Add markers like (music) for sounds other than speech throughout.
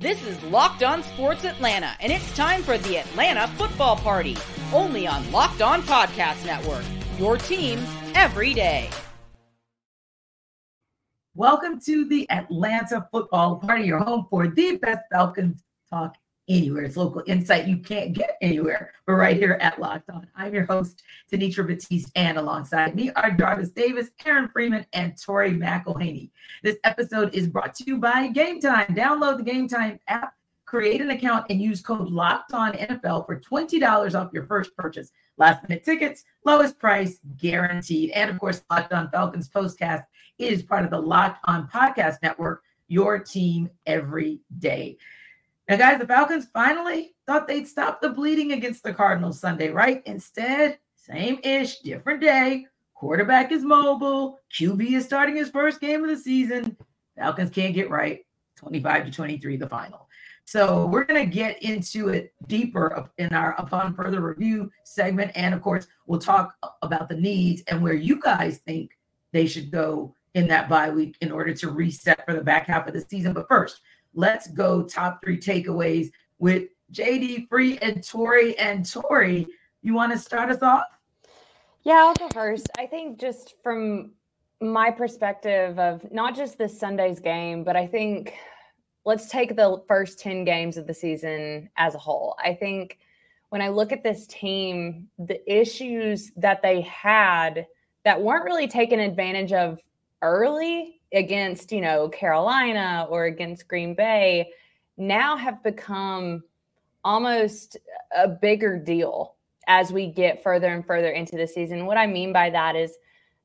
This is Locked On Sports Atlanta, and it's time for the Atlanta Football Party, only on Locked On Podcast Network. Your team every day. Welcome to the Atlanta Football Party, your home for the best Falcons talk anywhere. It's local insight you can't get anywhere, but right here at Locked On. I'm your host, Tenitra Batiste, and alongside me are Jarvis Davis, Aaron Freeman, and Tori McElhaney. This episode is brought to you by Game Time. Download the Game Time app, create an account, and use code Locked On NFL for $20 off your first purchase. Last minute tickets, lowest price guaranteed. And of course, Locked On Falcons postcast is part of the Locked On Podcast Network, your team every day. Now, guys, the Falcons finally thought they'd stop the bleeding against the Cardinals Sunday, right? Instead, same ish, different day. Quarterback is mobile. QB is starting his first game of the season. Falcons can't get right. 25 to 23, the final. So we're going to get into it deeper in our upon further review segment. And of course, we'll talk about the needs and where you guys think they should go in that bye week in order to reset for the back half of the season. But first, let's go top three takeaways with JD Free and Tori. And Tori, you want to start us off? Yeah, I'll go first. I think just from my perspective of not just this Sunday's game, but I think let's take the first 10 games of the season as a whole. I think when I look at this team, the issues that they had that weren't really taken advantage of early against, you know, Carolina or against Green Bay now have become almost a bigger deal as we get further and further into the season. What I mean by that is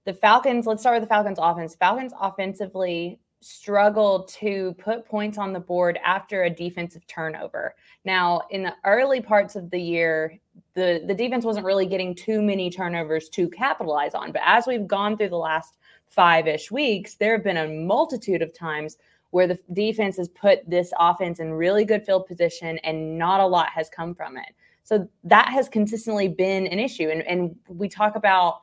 the Falcons, let's start with the Falcons offense. Falcons offensively struggled to put points on the board after a defensive turnover. Now, in the early parts of the year, the, the defense wasn't really getting too many turnovers to capitalize on. But as we've gone through the last five ish weeks, there have been a multitude of times where the defense has put this offense in really good field position and not a lot has come from it. So that has consistently been an issue. And, and we talk about,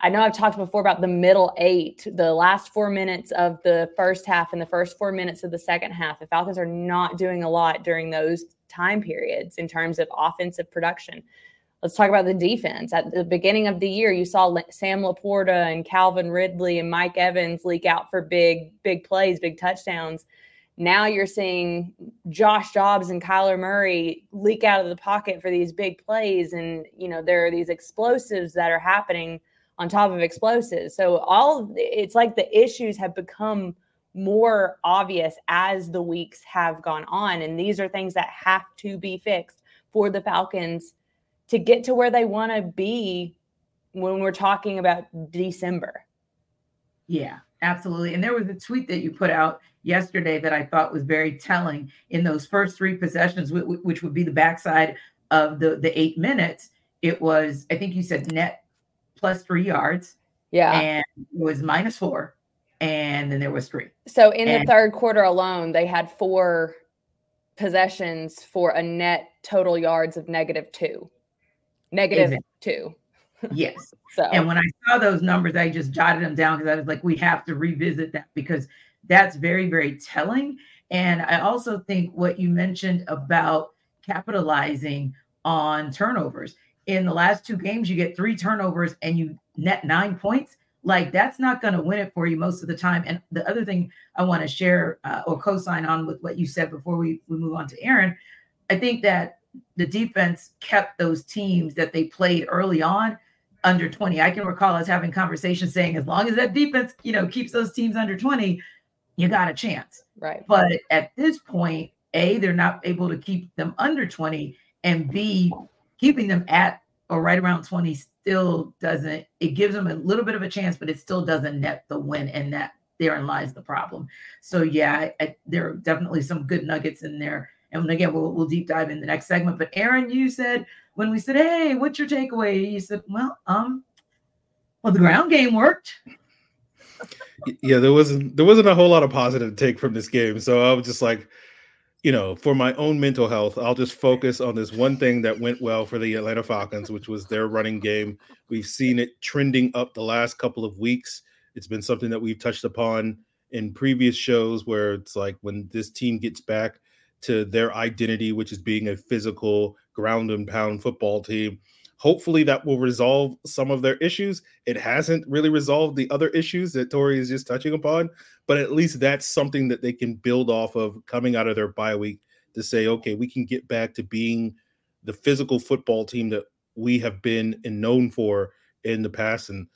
I know I've talked before about the middle eight, the last four minutes of the first half and the first four minutes of the second half. The Falcons are not doing a lot during those time periods in terms of offensive production. Let's talk about the defense. At the beginning of the year, you saw Sam LaPorta and Calvin Ridley and Mike Evans leak out for big, big plays, big touchdowns. Now you're seeing Josh Dobbs and Kyler Murray leak out of the pocket for these big plays. And, you know, there are these explosives that are happening on top of explosives. So all it's like the issues have become more obvious as the weeks have gone on. And these are things that have to be fixed for the Falcons to get to where they want to be when we're talking about December. Yeah, absolutely. And there was a tweet that you put out yesterday that I thought was very telling in those first three possessions, which would be the backside of the, the eight minutes. It was, I think you said net plus three yards. Yeah. And it was minus four. And then there was three. So in and, the third quarter alone, they had four possessions for a net total yards of negative two negative exactly. two. yes. (laughs) so and when I saw those numbers, I just jotted them down because I was like, we have to revisit that because that's very, very telling. And I also think what you mentioned about capitalizing on turnovers. In the last two games, you get three turnovers and you net nine points. Like that's not going to win it for you most of the time. And the other thing I want to share uh, or co-sign on with what you said before we, we move on to Aaron, I think that the defense kept those teams that they played early on under 20. I can recall us having conversations saying as long as that defense, you know, keeps those teams under 20, you got a chance. Right. But at this point, A, they're not able to keep them under 20, and B, keeping them at or right around 20 still doesn't, it gives them a little bit of a chance, but it still doesn't net the win. And that therein lies the problem. So yeah, I, I, there are definitely some good nuggets in there and again, we'll, we'll deep dive in the next segment. But Aaron, you said when we said, "Hey, what's your takeaway?" You said, "Well, um, well, the ground game worked." (laughs) Yeah, there wasn't there wasn't a whole lot of positive take from this game, so I was just like, you know, for my own mental health, I'll just focus on this one thing that went well for the Atlanta Falcons, which was their running game. We've seen it trending up the last couple of weeks. It's been something that we've touched upon in previous shows where it's like when this team gets back to their identity, which is being a physical ground and pound football team. Hopefully that will resolve some of their issues. It hasn't really resolved the other issues that Tori is just touching upon, but at least that's something that they can build off of coming out of their bye week to say, okay, we can get back to being the physical football team that we have been and known for in the past. And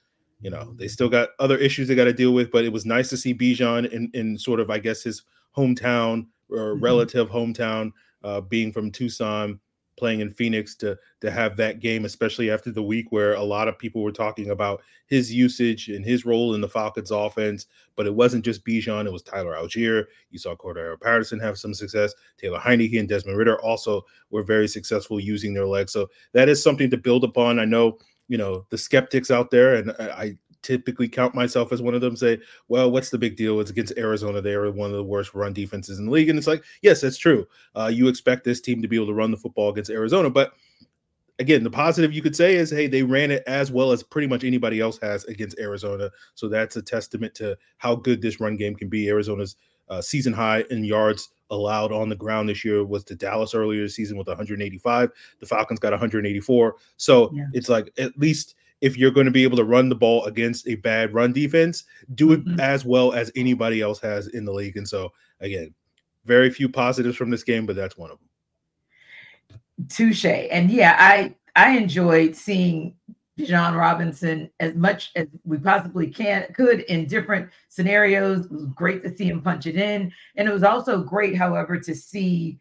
you know, they still got other issues they got to deal with, but it was nice to see Bijan in, in sort of, I guess, his hometown or mm-hmm. relative hometown, uh, being from Tucson, playing in Phoenix to to have that game, especially after the week where a lot of people were talking about his usage and his role in the Falcons offense. But it wasn't just Bijan, it was Tyler Allgeier. You saw Cordarrelle Patterson have some success. Taylor Heinicke and Desmond Ridder also were very successful using their legs. So that is something to build upon. I know you know the skeptics out there, and I, typically count myself as one of them. Say, well, what's the big deal? It's against Arizona. They are one of the worst run defenses in the league, and it's like, yes, that's true. Uh, you expect this team to be able to run the football against Arizona, but again, the positive you could say is, hey, they ran it as well as pretty much anybody else has against Arizona. So that's a testament to how good this run game can be. Arizona's uh, season high in yards allowed on the ground this year was to Dallas earlier this season with 185. The Falcons got 184. So yeah. it's like at least if you're going to be able to run the ball against a bad run defense, do it mm-hmm. as well as anybody else has in the league. And so again, very few positives from this game, but that's one of them. Touche. And yeah, I I enjoyed seeing Bijan Robinson as much as we possibly can could in different scenarios. It was great to see him punch it in. And it was also great, however, to see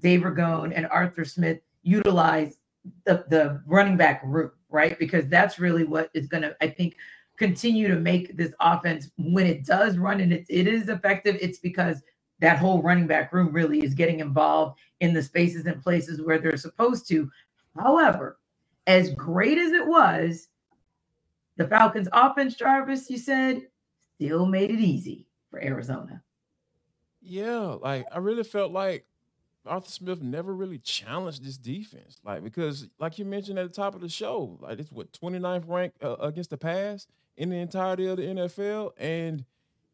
Dave Ragone and Arthur Smith utilize the, the running back room, right? Because that's really what is going to, I think, continue to make this offense when it does run and it, it is effective. It's because that whole running back room really is getting involved in the spaces and places where they're supposed to. However, as great as it was, the Falcons offense, Jarvis, you said, still made it easy for Arizona. Yeah, like I really felt like Arthur Smith never really challenged this defense. Like, because like you mentioned at the top of the show, like it's what 29th rank uh, against the pass in the entirety of the NFL. And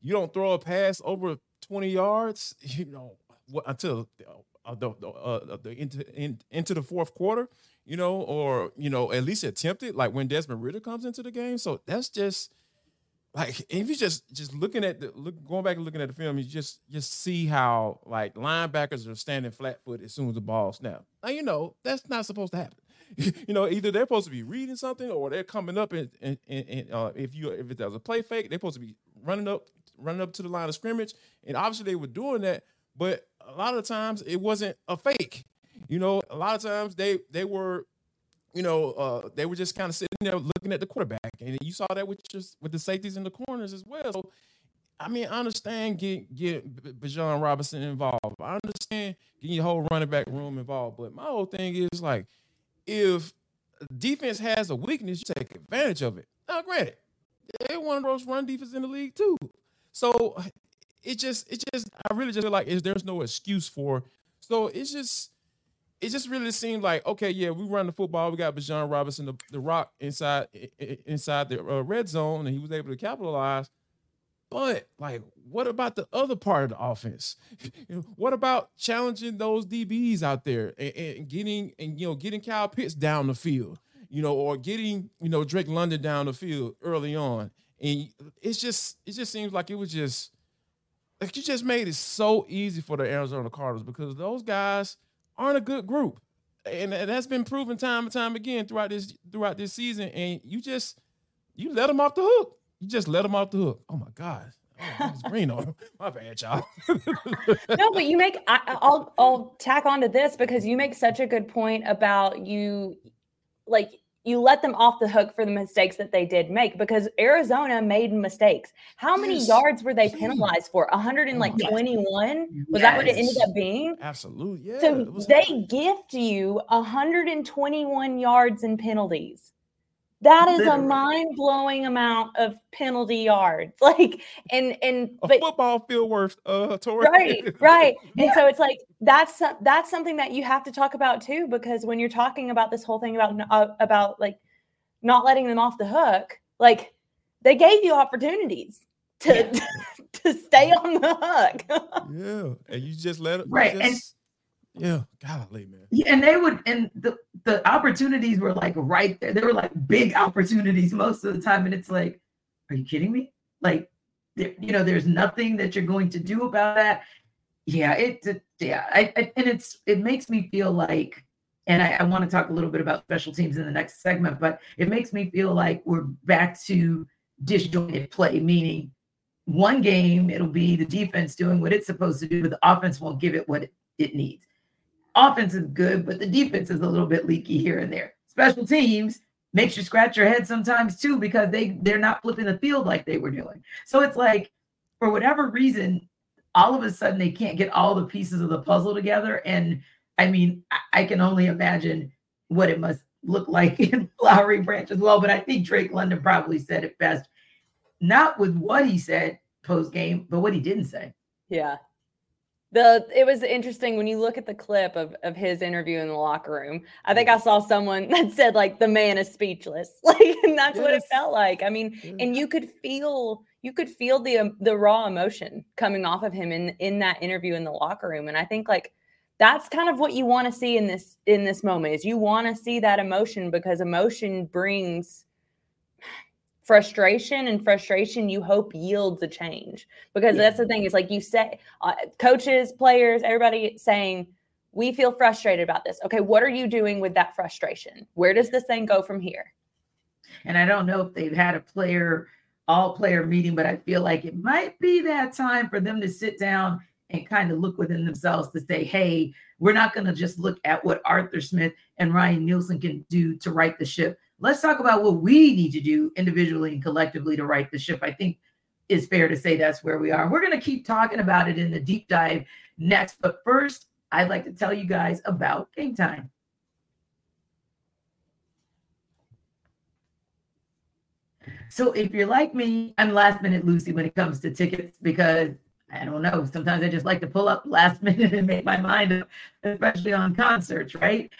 you don't throw a pass over 20 yards, (laughs) you know, until uh, the, the, uh, the into, in, into the fourth quarter you know, or you know, at least attempt it. Like when Desmond Ridder comes into the game. So that's just like (laughs) if you just just looking at the look going back and looking at the film, you just just see how like linebackers are standing flat foot as soon as the ball snaps. Now you know that's not supposed to happen. (laughs) you know, either they're supposed to be reading something or they're coming up and and, and uh, if you if there's a play fake, they're supposed to be running up running up to the line of scrimmage. And obviously they were doing that, but a lot of times it wasn't a fake. You know, a lot of times they they were, you know, uh, they were just kind of sitting there looking at the quarterback, and you saw that with just with the safeties in the corners as well. So, I mean, I understand get get Bijan Robinson involved. I understand getting your whole running back room involved, but my whole thing is like, if defense has a weakness, you take advantage of it. Now, granted, they're one of those run defenses in the league too. So it just, it just, I really just feel like there's no excuse for. So it's just, it just really seemed like okay, yeah, we run the football. We got Bijan Robinson, the, the rock inside inside the uh, red zone, and he was able to capitalize. But like, what about the other part of the offense? (laughs) what about challenging those DBs out there and, and, getting and you know getting Kyle Pitts down the field, you know, or getting you know Drake London down the field early on? And it's just it just seems like it was just like you just made it so easy for the Arizona Cardinals because those guys aren't a good group. And, that's been proven time and time again throughout this throughout this season. And you just you let them off the hook. You just let them off the hook. Oh my God. Oh, (laughs) green on my bad, y'all. no, but you make I, I'll I'll tack onto this because you make such a good point about you like you let them off the hook for the mistakes that they did make because Arizona made mistakes. How many yes. yards were they penalized for? 121? Yes. Was that what it ended up being? Absolutely. Yeah. So they gift you 121 yards in penalties. That is Literally. a mind-blowing amount of penalty yards. (laughs) Like and and a but, football field worth uh Tori. Right, (laughs) right. yeah. And so it's like that's that's something that you have to talk about too because when you're talking about this whole thing about uh, about like not letting them off the hook, like they gave you opportunities to yeah. (laughs) to stay on the hook. yeah, and you just let it right. Just, Yeah, golly, man. Yeah, and they would, and the the opportunities were like right there. They were like big opportunities most of the time, and it's like, are you kidding me? Like, there, you know, there's nothing that you're going to do about that. Yeah, it, it yeah, I, I, and it's it makes me feel like, and I, I want to talk a little bit about special teams in the next segment, but it makes me feel like we're back to disjointed play, meaning one game it'll be the defense doing what it's supposed to do, but the offense won't give it what it, it needs offense is good, but the defense is a little bit leaky here and there. Special teams makes you scratch your head sometimes too because they they're not flipping the field like they were doing. So it's like for whatever reason, all of a sudden they can't get all the pieces of the puzzle together. And I mean, I, I can only imagine what it must look (laughs) like in Flowery Branch as well. But I think Drake London probably said it best, not with what he said post game, but what he didn't say. Yeah the it was interesting when you look at the clip of of his interview in the locker room. I think I saw someone (laughs) that said like the man is speechless. (laughs) Like and that's yes. what it felt like. I mean, yeah. and you could feel you could feel the um, the raw emotion coming off of him in in that interview in the locker room and I think like that's kind of what you want to see in this in this moment is you want to see that emotion because emotion brings frustration and frustration you hope yields a change. Because yeah. that's the thing is like you say uh, coaches players everybody saying we feel frustrated about this. Okay what are you doing with that frustration? Where does this thing go from here? And i don't know if they've had a player all player meeting but i feel like it might be that time for them to sit down and kind of look within themselves to say hey we're not going to just look at what arthur smith and ryan nielsen can do to right the ship Let's talk about what we need to do individually and collectively to right the ship. I think is fair to say that's where we are. We're going to keep talking about it in the deep dive next. But first, I'd like to tell you guys about game time. So if you're like me, I'm last minute Lucy when it comes to tickets because I don't know. Sometimes I just like to pull up last (laughs) minute and make my mind up, especially on concerts, right?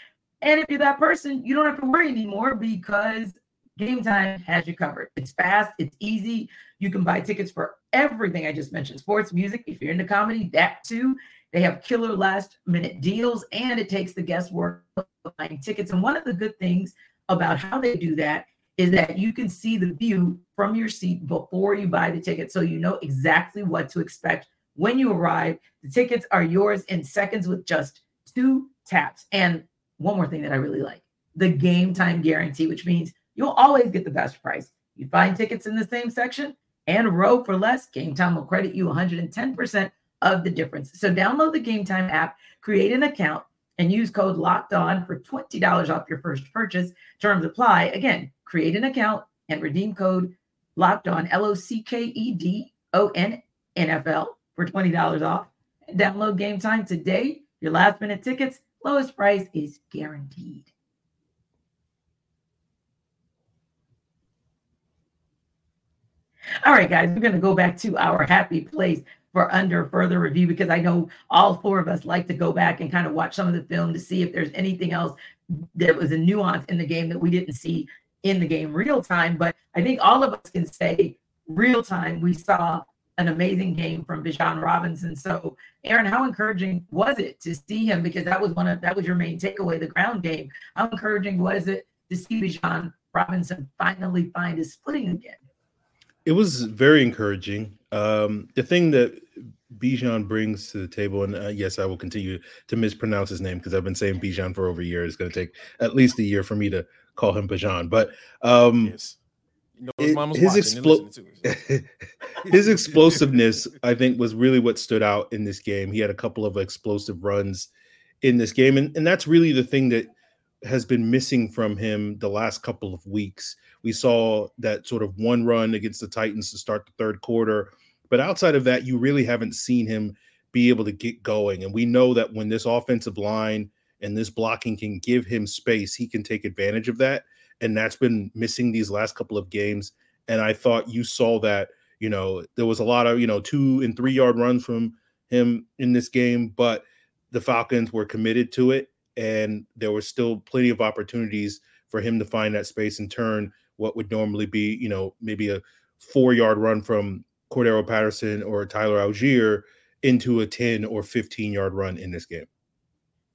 And if you're that person, you don't have to worry anymore because Game Time has you covered. It's fast, it's easy. You can buy tickets for everything I just mentioned sports, music. If you're into comedy, that too. They have killer last minute deals and it takes the guesswork of buying tickets. And one of the good things about how they do that is that you can see the view from your seat before you buy the ticket. So you know exactly what to expect when you arrive. The tickets are yours in seconds with just two taps. And one more thing that I really like the game time guarantee, which means you'll always get the best price. You find tickets in the same section and row for less, Game Time will credit you 110% of the difference. So download the Game Time app, create an account, and use code locked on for $20 off your first purchase. Terms apply. Again, create an account and redeem code locked on L O C K E D O N N F L for $20 off. Download Game Time today. Your last minute tickets Lowest price is guaranteed. All right, guys, we're going to go back to our happy place for under further review because I know all four of us like to go back and kind of watch some of the film to see if there's anything else that was a nuance in the game that we didn't see in the game real time. But I think all of us can say real time we saw an amazing game from Bijan Robinson. So, Aaron, how encouraging was it to see him? Because that was one of that was your main takeaway, the ground game. How encouraging was it to see Bijan Robinson finally find his footing again? It was very encouraging. Um, the thing that Bijan brings to the table, and uh, yes, I will continue to mispronounce his name because I've been saying Bijan for over a year. It's going to take at least a year for me to call him Bijan. But um, yes know his, his, explo- (laughs) his explosiveness, I think, was really what stood out in this game. He had a couple of explosive runs in this game, and, and that's really the thing that has been missing from him the last couple of weeks. We saw that sort of one run against the Titans to start the third quarter, but outside of that, you really haven't seen him be able to get going. And we know that when this offensive line and this blocking can give him space, he can take advantage of that and that's been missing these last couple of games. And I thought you saw that, you know, there was a lot of, you know, two and three yard runs from him in this game, but the Falcons were committed to it. And there were still plenty of opportunities for him to find that space and turn what would normally be, you know, maybe a four yard run from Cordarrelle Patterson or Tyler Allgeier into a 10 or 15 yard run in this game.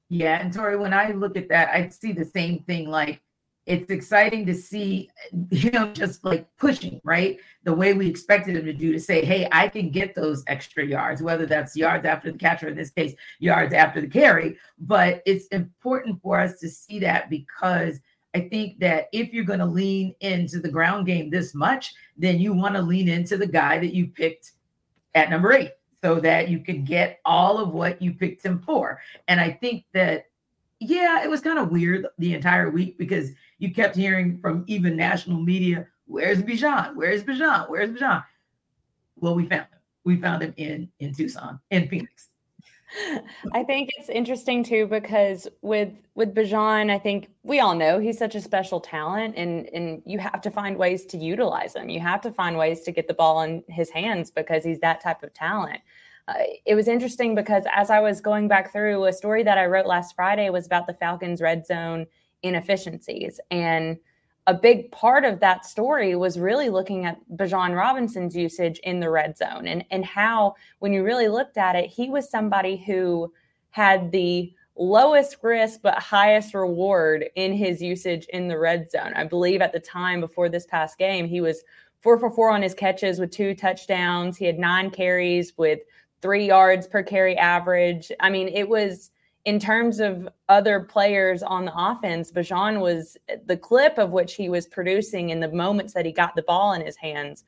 Yeah, and Tori, when I look at that, I see the same thing. Like it's exciting to see him just like pushing, right? The way we expected him to do to say, hey, I can get those extra yards, whether that's yards after the catcher, in this case, yards after the carry. But it's important for us to see that because I think that if you're going to lean into the ground game this much, then you want to lean into the guy that you picked at number eight so that you can get all of what you picked him for. And I think that, yeah, it was kind of weird the entire week because you kept hearing from even national media, where's Bijan? Where's Bijan? Where's Bijan? Well, we found him. We found him in in Tucson, in Phoenix. I think it's interesting too because with with Bijan, I think we all know he's such a special talent, and and you have to find ways to utilize him. You have to find ways to get the ball in his hands because he's that type of talent. Uh, it was interesting because as I was going back through a story that I wrote last Friday was about the Falcons' red zone inefficiencies and a big part of that story was really looking at Bijan Robinson's usage in the red zone and, and how, when you really looked at it, he was somebody who had the lowest risk but highest reward in his usage in the red zone. I believe at the time before this past game, he was four for four on his catches with two touchdowns. He had nine carries with three yards per carry average. I mean, it was in terms of other players on the offense, Bijan was the clip of which he was producing in the moments that he got the ball in his hands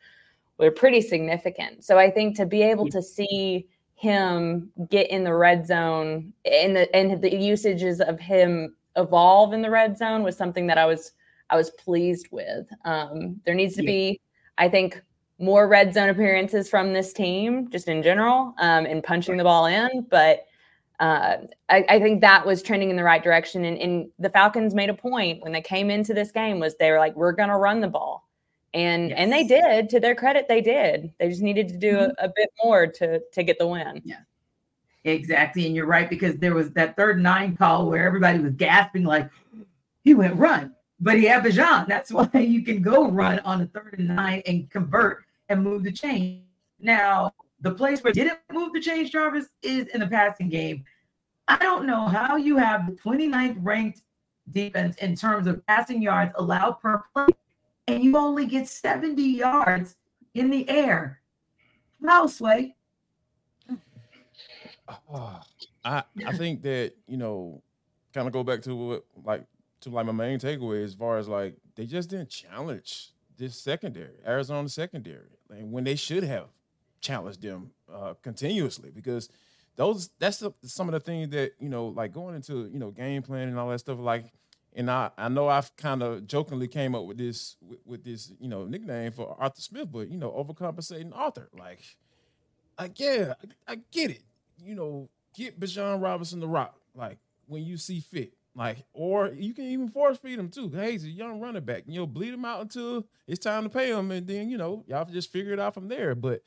were pretty significant. So I think to be able to see him get in the red zone and the and the usages of him evolve in the red zone was something that I was I was pleased with. Um, there needs to yeah. be, I think, more red zone appearances from this team, just in general, um, and punching the ball in. But uh, I, I, think that was trending in the right direction. And, and, the Falcons made a point when they came into this game was they were like, we're going to run the ball. And, yes. and they did to their credit, they did. They just needed to do mm-hmm. a, a, bit more to, to get the win. Yeah, exactly. And you're right, because there was that third nine call where everybody was gasping like he went run, but he had Bijan. That's (laughs) why you can go run on a third and nine and convert and move the chain. Now, the place where didn't move the change, Jarvis, is in the passing game. I don't know how you have the 29th ranked defense in terms of passing yards allowed per play, and you only get 70 yards in the air. How, Sway? Oh, I I think that you know, kind of go back to what like to like my main takeaway as far as like they just didn't challenge this secondary, Arizona secondary, and when they should have challenged them uh, continuously because those that's the, some of the things that you know like going into you know game plan and all that stuff like and I, I know I've kind of jokingly came up with this with, with, this you know nickname for Arthur Smith, but you know overcompensating Arthur. Like, like yeah, I, I get it. You know, get Bijan Robinson the rock like when you see fit. Like, or you can even force feed him too. Hey, he's a young running back. You know, bleed him out until it's time to pay him, and then you know y'all just figure it out from there. But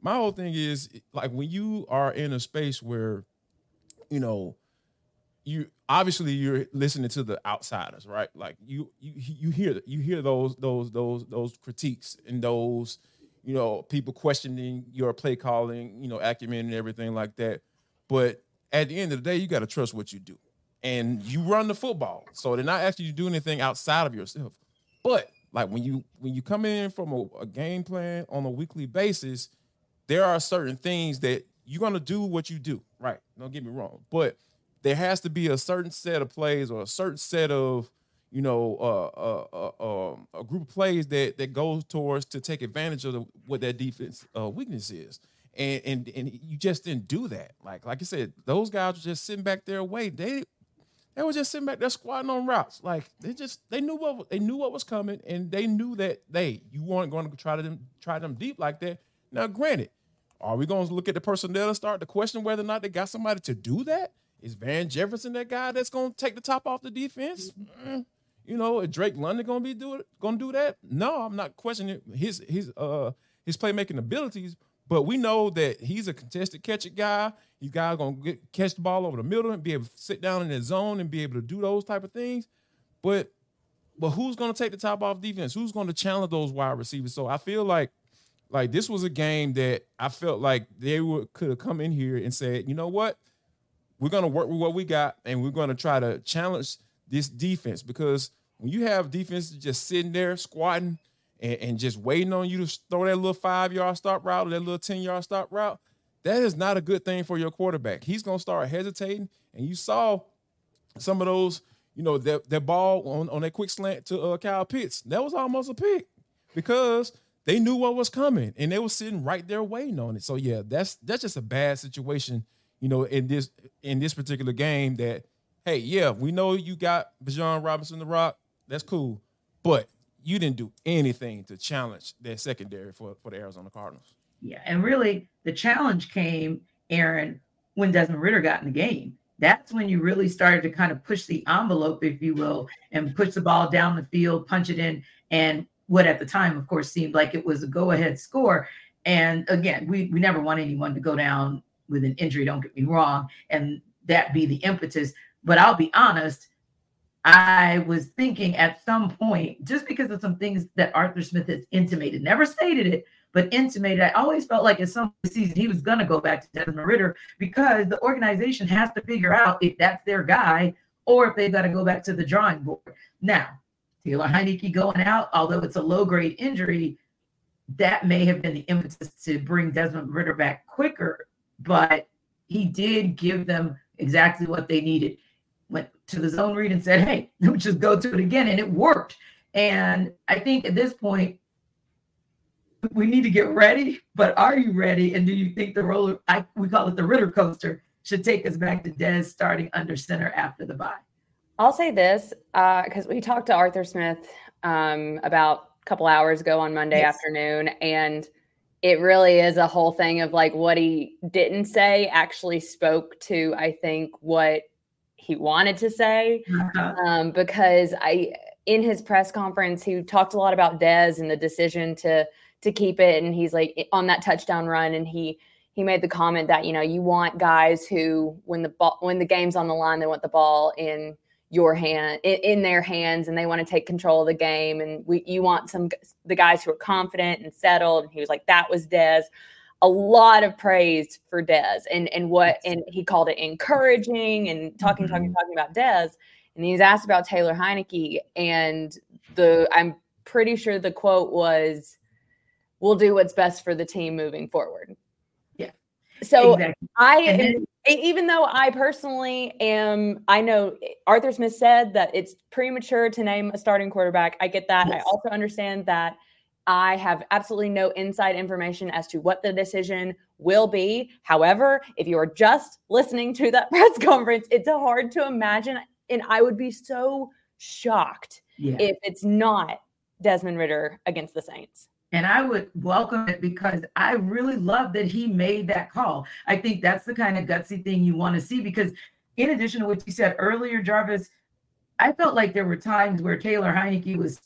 my whole thing is like when you are in a space where, you know, you obviously you're listening to the outsiders, right? Like you you you hear you hear those those those those critiques and those you know people questioning your play calling, you know, acumen and everything like that. But at the end of the day, you got to trust what you do, and you run the football. So they're not asking you to do anything outside of yourself. But like when you when you come in from a, a game plan on a weekly basis, there are certain things that you're gonna do what you do, right? Don't get me wrong, but there has to be a certain set of plays or a certain set of you know uh, uh, uh, um, a group of plays that that goes towards to take advantage of the, what that defense uh, weakness is. And, and and you just didn't do that. Like like I said, those guys were just sitting back there waiting. They they were just sitting back there squatting on routes. Like they just they knew what they knew what was coming, and they knew that they you weren't going to try to them try them deep like that. Now, granted, are we going to look at the personnel and start to question whether or not they got somebody to do that? Is Van Jefferson that guy that's going to take the top off the defense? Mm, you know, is Drake London going to be do it, going to do that? No, I'm not questioning his his uh his playmaking abilities, but we know that he's a contested catch it guy. He's guys going to catch the ball over the middle and be able to sit down in the zone and be able to do those type of things. But but who's to take the top off defense? Who's to challenge those wide receivers? So I feel like like this was a game that I felt like they would could have come in here and said, you know what, we're to work with what we got and we're to try to challenge this defense because when you have defense just sitting there squatting and, and just waiting on you to throw that little five yard stop route or that little 10 yard stop route, that is not a good thing for your quarterback. He's going to start hesitating. And you saw some of those, you know, that, that ball on, on that quick slant to uh, Kyle Pitts. That was almost a pick because they knew what was coming and they were sitting right there waiting on it. So yeah, that's that's just a bad situation, you know, in this in this particular game that hey, yeah, we know you got Bijan Robinson the Rock. That's cool. But you didn't do anything to challenge that secondary for, for the Arizona Cardinals. Yeah, and really the challenge came, Aaron, when Desmond Ridder got in the game. That's when you really started to kind of push the envelope, if you will, and push the ball down the field, punch it in, and what at the time, of course, seemed like it was a go-ahead score. And again, we we never want anyone to go down with an injury. Don't get me wrong, and that be the impetus. But I'll be honest, I was thinking at some point, just because of some things that Arthur Smith has intimated, never stated it, but intimated, I always felt like at some season he was going to go back to Desmond Ridder because the organization has to figure out if that's their guy or if they've got to go back to the drawing board. Now, Taylor Heinicke going out, although it's a low grade injury, that may have been the impetus to bring Desmond Ridder back quicker, but he did give them exactly what they needed went to the zone read and said, hey, let (laughs) me just go to it again. And it worked. And I think at this point, we need to get ready. But are you ready? And do you think the roller, I, we call it the Ridder coaster, should take us back to Dez starting under center after the bye? I'll say this because uh, we talked to Arthur Smith um, about a couple hours ago on Monday yes. afternoon. And it really is a whole thing of like what he didn't say actually spoke to, I think, what he wanted to say uh-huh. um, because I in his press conference he talked a lot about Dez and the decision to to keep it and he's like on that touchdown run and he he made the comment that you know you want guys who when the ball when the game's on the line they want the ball in your hand in, in their hands and they want to take control of the game and we you want some the guys who are confident and settled and he was like that was Dez a lot of praise for Dez and and what and he called it encouraging and talking mm-hmm. talking talking about Dez and he was asked about Taylor Heinicke and the I'm pretty sure the quote was we'll do what's best for the team moving forward. Yeah. So exactly. I am, even though I personally am I know Arthur Smith said that it's premature to name a starting quarterback. I get that. Yes. I also understand that I have absolutely no inside information as to what the decision will be. However, if you are just listening to that (laughs) press conference, it's hard to imagine. And I would be so shocked yeah. if it's not Desmond Ridder against the Saints. And I would welcome it because I really love that he made that call. I think that's the kind of gutsy thing you want to see because, in addition to what you said earlier, Jarvis, I felt like there were times where Taylor Heinicke was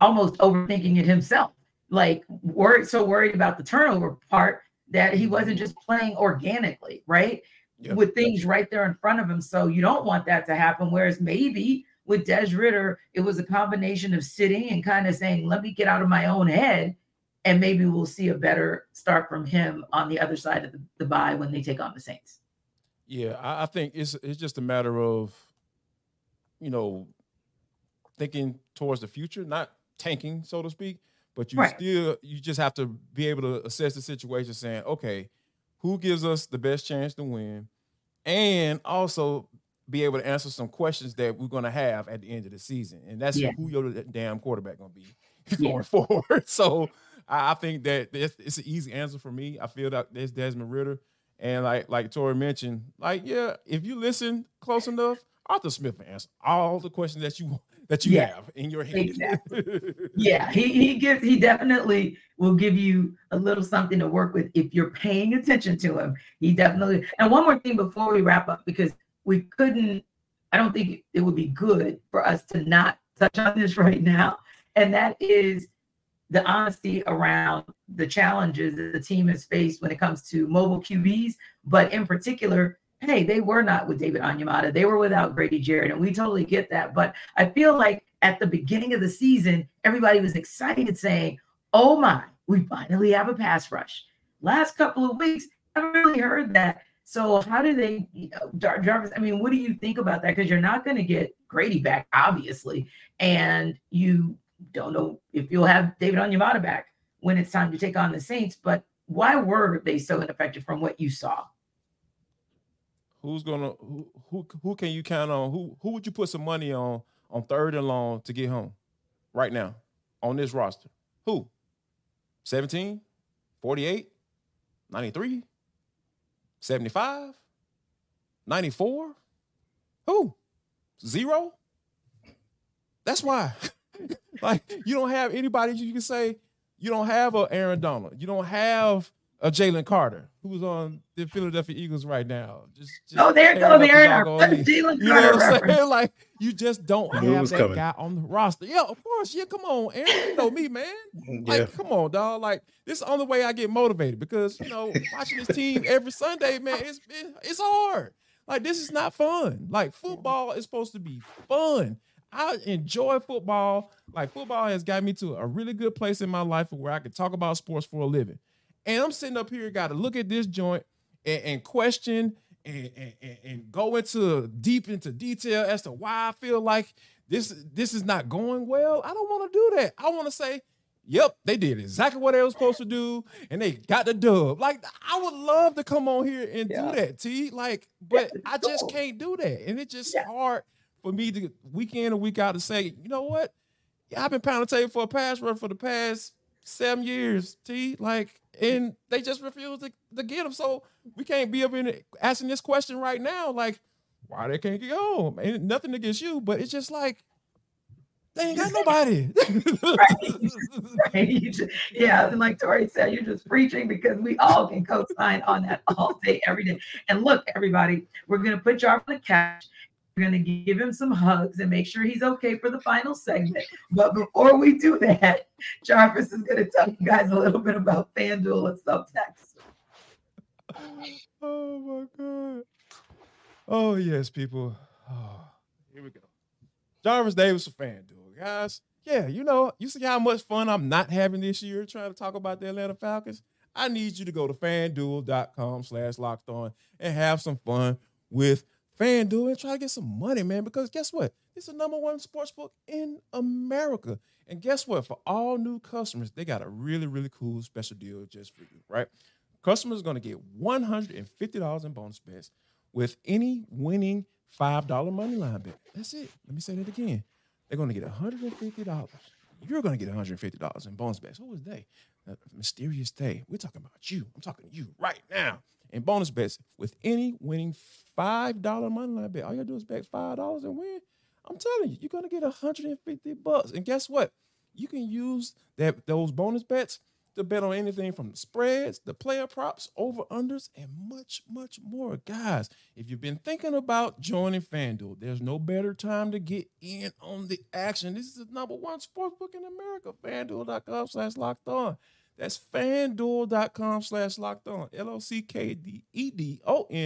almost overthinking it himself. Like worried, so worried about the turnover part that he wasn't just playing organically, right? Yep. With things right there in front of him. So you don't want that to happen. Whereas maybe with Dez Ridder, it was a combination of sitting and kind of saying, let me get out of my own head. And maybe we'll see a better start from him on the other side of the, the bye when they take on the Saints. Yeah, I, I think it's it's just a matter of, you know, thinking towards the future, not tanking, so to speak. But you right. still you just have to be able to assess the situation, saying, okay, who gives us the best chance to win, and also be able to answer some questions that we're going to have at the end of the season, and that's yeah. who your damn quarterback (laughs) going to be going yeah. forward. So I, think that it's an easy answer for me. I feel that there's Desmond Ridder, and like like Tori mentioned, like yeah, if you listen close enough, Arthur Smith will answer all the questions that you that you yeah, have in your head. Exactly. (laughs) yeah, he he gives he definitely will give you a little something to work with if you're paying attention to him. He definitely. And one more thing before we wrap up, because we couldn't. I don't think it would be good for us to not touch on this (laughs) right now, and that is the honesty around the challenges that the team has faced when it comes to mobile QBs, but in particular hey, they were not with David Onyemata. They were without Grady Jarrett, and we totally get that. But I feel like at the beginning of the season, everybody was excited saying, oh my, we finally have a pass rush. Last couple of weeks, I haven't really heard that. So how do they, Jarvis? I mean, what do you think about that? Because you're not going to get Grady back, obviously, and you don't know if you'll have David Onyemata back when it's time to take on the Saints. But why were they so ineffective from what you saw? Who's gonna who who, who can you count on? Who who would you put some money on on third and long to get home right now on this roster? Who? 17, 48, 93, 75, 94? Who? Zero? That's why. (laughs) like you don't have anybody you can say you don't have a Aaron Donald. You don't have a Jalen Carter, who's on the Philadelphia Eagles right now. Just, just oh, there go there, (laughs) Jalen you Carter. know what I'm saying? Like you just don't I have was that coming. guy on the roster. Yeah, of course. Yeah, come on, Aaron. You know me, man. Mm, yeah. Like, come on, dog. Like, this is the only way I get motivated because you know, watching this team every Sunday, man, it's it, it's hard. Like, this is not fun. Like, football is supposed to be fun. I enjoy football. Like, football has got me to a really good place in my life where I can talk about sports for a living. And I'm sitting up here, got to look at this joint and, and question and, and, and- go into deep into detail as to why I feel like this this is not going well. I don't want to do that. I want to say, yep, they did exactly what they were supposed to do, and they got the dub. Like I would love to come on here and Yeah. do that, T. Like, but Yeah, I just cool. can't do that, and it's just Yeah. hard for me to week in and week out to say, you know what? Yeah, I've been pounding the table for a pass rush for the past seven years, T. Like, and they just refuse to, to get them. So we can't be up in asking this question right now, like, why they can't get home? Ain't nothing against you, but it's just like they ain't got nobody. (laughs) You just- yeah, and like Tori said, you're just preaching because we all can co-sign on that all day, every day. And look, everybody, we're gonna put Jarvis on the couch. We're gonna give him some hugs and make sure he's okay for the final segment. But before we do that, (laughs) Jarvis is gonna tell you guys a little bit about FanDuel and subtext. oh my god. Oh yes, people. Oh, here we go. Jarvis Davis a fan, dude, guys. Yeah, you know, you see how much fun I'm not having this year trying to talk about the Atlanta Falcons. I need you to go to fanduel.com slash locked on and have some fun with FanDuel and try to get some money, man. Because guess what? It's the number one sports book in America. And guess what? For all new customers, they got a really, really cool special deal just for you, right? Customers are going to get $150 in bonus bets with any winning $5 money line bet. That's it. Let me say that again. They're going to get $150. You're going to get $150 in bonus bets. Who is they? A mysterious day. We're talking about you. I'm talking to you right now. And bonus bets with any winning $5 money line bet. All you got to do is bet $5 and win. I'm telling you, you're to get 150 bucks. And guess what? You can use that those bonus bets to bet on anything from the spreads, the player props, over unders, and much, much more. Guys, if you've been thinking about joining FanDuel, there's no better time to get in on the action. This is the number one sportsbook in America. FanDuel.com slash locked on. That's fanduel.com slash locked on. L-O-C-K-D-E-D-O-N,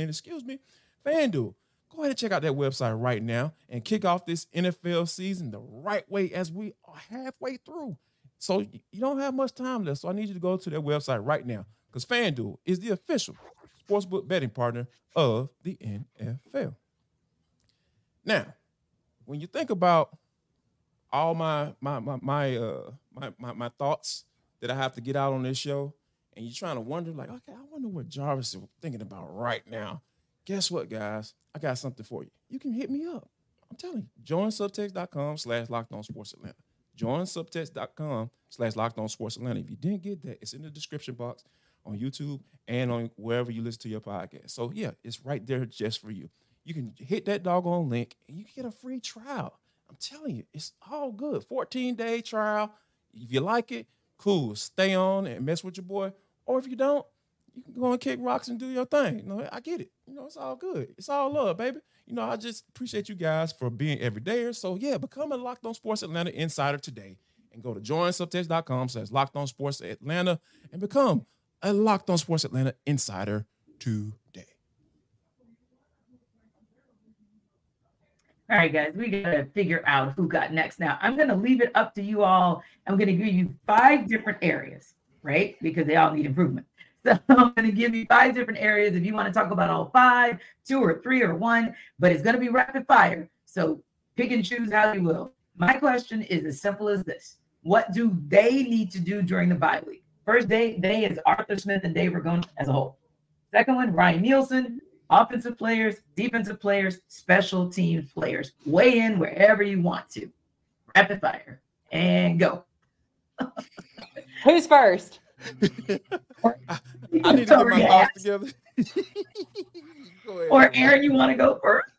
excuse me. FanDuel. Go ahead and check out that website right now and kick off this NFL season the right way as we are halfway through. So you don't have much time left. So I need you to go to their website right now because FanDuel is the official sportsbook betting partner of the NFL. Now, when you think about all my my my my uh my, my my thoughts that I have to get out on this show, and you're trying to wonder, like, okay, I wonder what Jarvis is thinking about right now. Guess what, guys? I got something for you. You can hit me up. I'm telling you, join subtext.com slash locked on sports Atlanta. Join subtext.com slash locked on sports Atlanta. If you didn't get that, it's in the description box on YouTube and on wherever you listen to your podcast. So yeah, it's right there just for you. You can hit that doggone link and you can get a free trial. I'm telling you, it's all good. 14 day trial. If you like it, cool. Stay on and mess with your boy. Or if you don't, you can go and kick rocks and do your thing. You know, I get it. You know, it's all good. It's all love, baby. You know, I just appreciate you guys for being everydayers. So yeah, become a Locked On Sports Atlanta insider today and go to joinsubtext.com slash Locked On Sports Atlanta and become a Locked On Sports Atlanta insider today. All right, guys, we gotta figure out who got next. Now, I'm gonna leave it up to you all. I'm gonna give you five different areas, right? Because they all need improvement. (laughs) So I'm going to give you five different areas if you want to talk about all five, two or three or one, but it's going to be rapid fire. So pick and choose how you will. My question is as simple as this What do they need to do during the bye week? First day, day is Arthur Smith and Dave Ragone as a whole. Second one, Ryan Nielsen, offensive players, defensive players, special team players. Weigh in wherever you want to. Rapid fire and go. Who's first? I need to get my thoughts together. (laughs) or Aaron, you want to go first?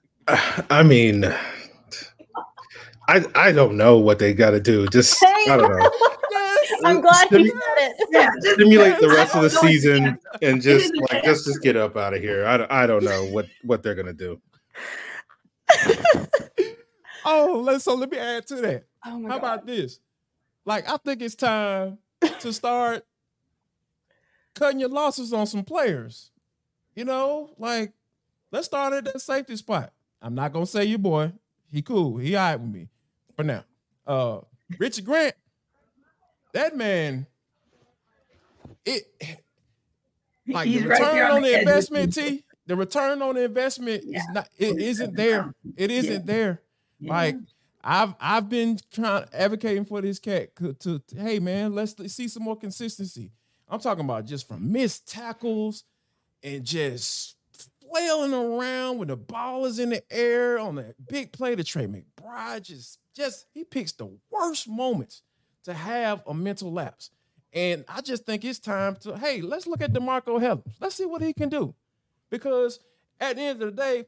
I mean, I I don't know what they got to do. Just I don't know. (laughs) I'm glad you said it. Yeah, (laughs) Stimulate the rest of the (laughs) season and just (laughs) like just just get up out of here. I, I don't know what what they're gonna do. oh, let's so let me add to that. Oh How God. about this? Like, I think it's time to start cutting your losses on some players. You know, like let's start at that safety spot. I'm not gonna say your boy. He cool. He all right with me for now. Uh Richard Grant, that man, it like He's the return there on the the investment. T. The return on the investment is not. It isn't there. It isn't there. Yeah. Like I've I've been trying advocating for this cat to, to hey man, let's see some more consistency. I'm talking about just from missed tackles and just flailing around when the ball is in the air on that big play to Trey McBride. Just just he picks the worst moments to have a mental lapse. And I just think it's time to hey, let's look at DeMarco Hellams. Let's see what he can do. Because at the end of the day,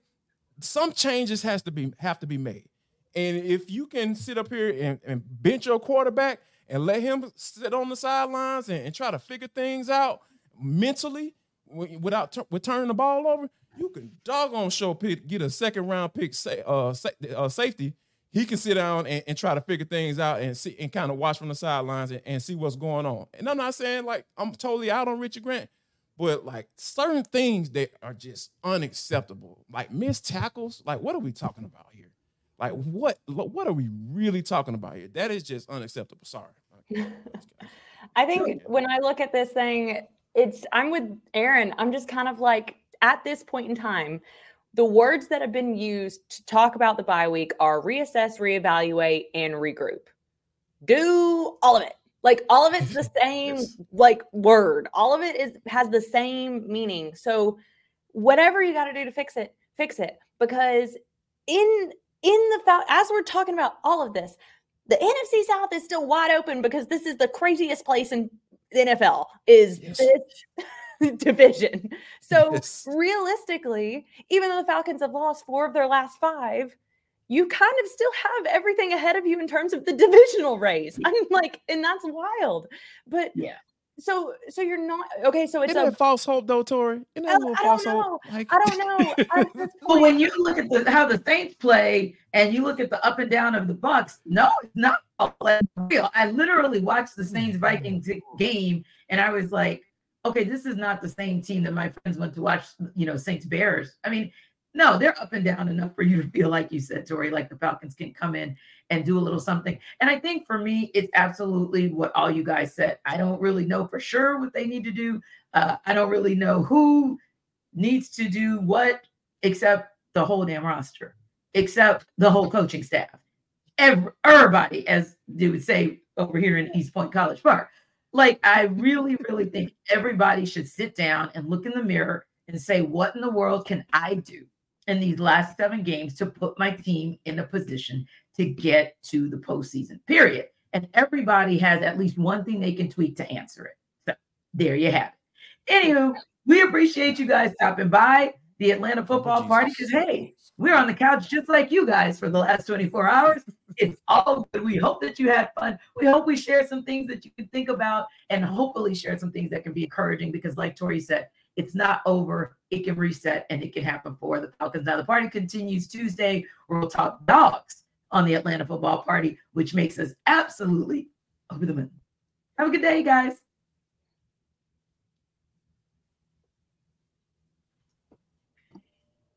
some changes has to be have to be made. And if you can sit up here and, and bench your quarterback and let him sit on the sidelines and, and try to figure things out mentally without with turning the ball over, you can doggone sure pick, get a second round pick sa- uh, sa- uh, safety. He can sit down and, and try to figure things out and see and kind of watch from the sidelines and, and see what's going on. And I'm not saying like I'm totally out on Richard Grant, but like certain things that are just unacceptable, like missed tackles. Like, what are we talking about here? Like, what what are we really talking about here? That is just unacceptable. Sorry. (laughs) I think when I look at this thing, it's I'm with Aaron. I'm just kind of like at this point in time, the words that have been used to talk about the bye week are reassess, reevaluate, and regroup. Do all of it. Like all of it's the (laughs) same Yes. like word. All of it is has the same meaning. So whatever you got to do to fix it, fix it because in in the as we're talking about all of this, the NFC South is still wide open because this is the craziest place in the NFL is Yes. this (laughs) (laughs) division. So Yes. realistically, even though the Falcons have lost four of their last five, you kind of still have everything ahead of you in terms of the (laughs) divisional race. I'm like, and that's wild. But Yeah. so so you're not okay. So it's Isn't a that false hope though, Tori? Isn't I- that a oh, little I false don't hope? Like, I don't know. (laughs) But point- when you look at the how the Saints play and you look at the up and down of the Bucks, no, it's not all real. I literally watched the Saints Vikings mm. game and I was like, okay, this is not the same team that my friends went to watch, you know, Saints Bears. I mean, no, they're up and down enough for you to feel like you said, Tori, like the Falcons can come in and do a little something. And I think for me, it's absolutely what all you guys said. I don't really know for sure what they need to do. Uh, I don't really know who needs to do what except the whole damn roster, except the whole coaching staff. Every, everybody, as they would say over here in East Point College Park. Like, I really, really think everybody should sit down and look in the mirror and say, what in the world can I do in these last seven games to put my team in a position to get to the postseason, period. And everybody has at least one thing they can tweak to answer it. So there you have it. Anywho, we appreciate you guys stopping by the Atlanta football party because, hey, we're on the couch just like you guys for the last 24 hours. It's all good. We hope that you had fun. We hope we share some things that you can think about and hopefully share some things that can be encouraging because, like Tori said, it's not over. It can reset and it can happen for the Falcons. Now, the party continues Tuesday where we'll talk dogs on the Atlanta football party, which makes us absolutely over the moon. Have a good day, guys.